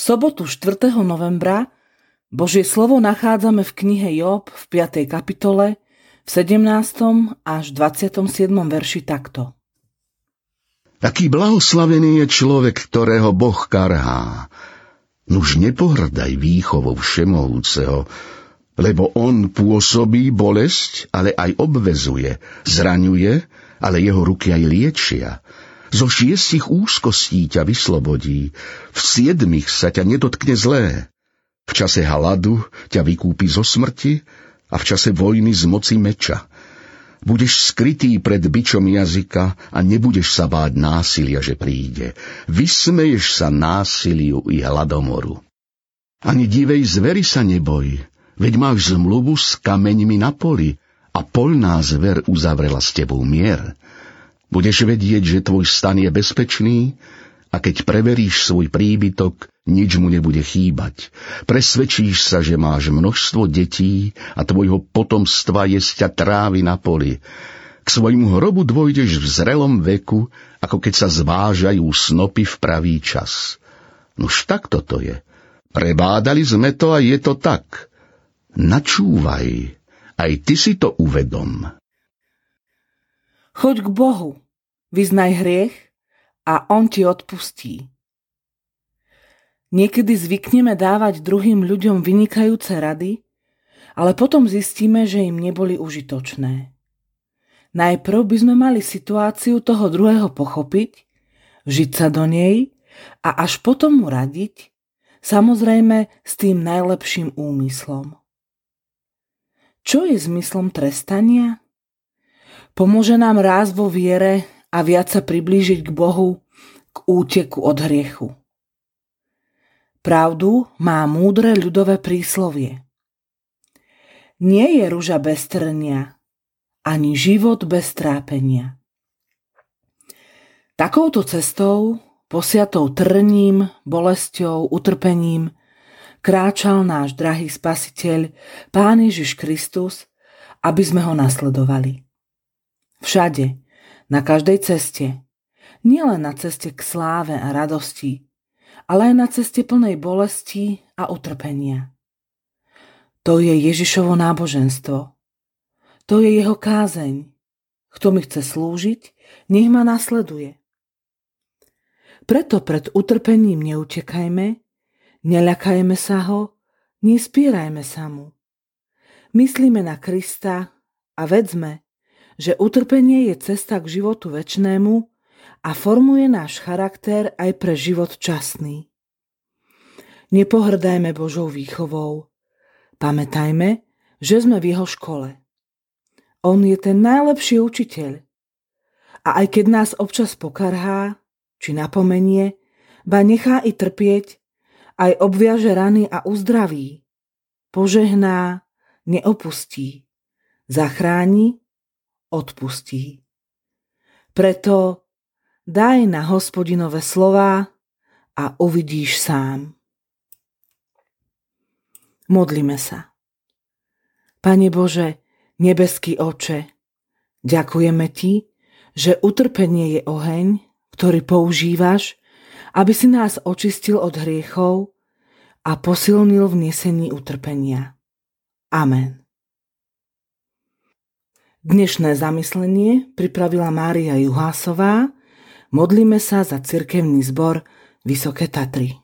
sobotu 4. novembra Božie slovo nachádzame v knihe Job v 5. kapitole v 17. až 27. verši takto. Taký blahoslavený je človek, ktorého Boh karhá. Nuž nepohrdaj výchovou všemohúceho, lebo on pôsobí bolesť, ale aj obvezuje, zraňuje, ale jeho ruky aj liečia. Zo šiestich úzkostí ťa vyslobodí, v siedmich sa ťa nedotkne zlé. V čase haladu ťa vykúpi zo smrti a v čase vojny z moci meča. Budeš skrytý pred bičom jazyka a nebudeš sa báť násilia, že príde. Vysmeješ sa násiliu i hladomoru. Ani divej zvery sa neboj, veď máš zmluvu s kameňmi na poli a polná zver uzavrela s tebou mier. Budeš vedieť, že tvoj stan je bezpečný a keď preveríš svoj príbytok, nič mu nebude chýbať. Presvedčíš sa, že máš množstvo detí a tvojho potomstva jesťa trávy na poli. K svojmu hrobu dvojdeš v zrelom veku, ako keď sa zvážajú snopy v pravý čas. Nož tak toto je. Prebádali sme to a je to tak. Načúvaj, aj ty si to uvedom. Choď k Bohu, vyznaj hriech a On ti odpustí. Niekedy zvykneme dávať druhým ľuďom vynikajúce rady, ale potom zistíme, že im neboli užitočné. Najprv by sme mali situáciu toho druhého pochopiť, žiť sa do nej a až potom mu radiť, samozrejme s tým najlepším úmyslom. Čo je zmyslom trestania? Pomôže nám ráz vo viere a viac sa priblížiť k Bohu, k úteku od hriechu. Pravdu má múdre ľudové príslovie. Nie je ruža bez trnia, ani život bez trápenia. Takouto cestou, posiatou trním, bolesťou, utrpením, kráčal náš drahý spasiteľ, Pán Ježiš Kristus, aby sme ho nasledovali. Všade, na každej ceste. Nielen na ceste k sláve a radosti, ale aj na ceste plnej bolesti a utrpenia. To je Ježišovo náboženstvo. To je jeho kázeň. Kto mi chce slúžiť, nech ma nasleduje. Preto pred utrpením neutekajme, neľakajme sa ho, nespierajme sa mu. Myslíme na Krista a vedzme, že utrpenie je cesta k životu väčnému a formuje náš charakter aj pre život časný. Nepohrdajme Božou výchovou. Pamätajme, že sme v jeho škole. On je ten najlepší učiteľ. A aj keď nás občas pokarhá, či napomenie, ba nechá i trpieť, aj obviaže rany a uzdraví. Požehná, neopustí. Zachráni odpustí. Preto daj na hospodinové slová a uvidíš sám. Modlíme sa. Pane Bože, nebeský oče, ďakujeme Ti, že utrpenie je oheň, ktorý používaš, aby si nás očistil od hriechov a posilnil v nesení utrpenia. Amen. Dnešné zamyslenie pripravila Mária Juhásová. Modlíme sa za cirkevný zbor Vysoké Tatry.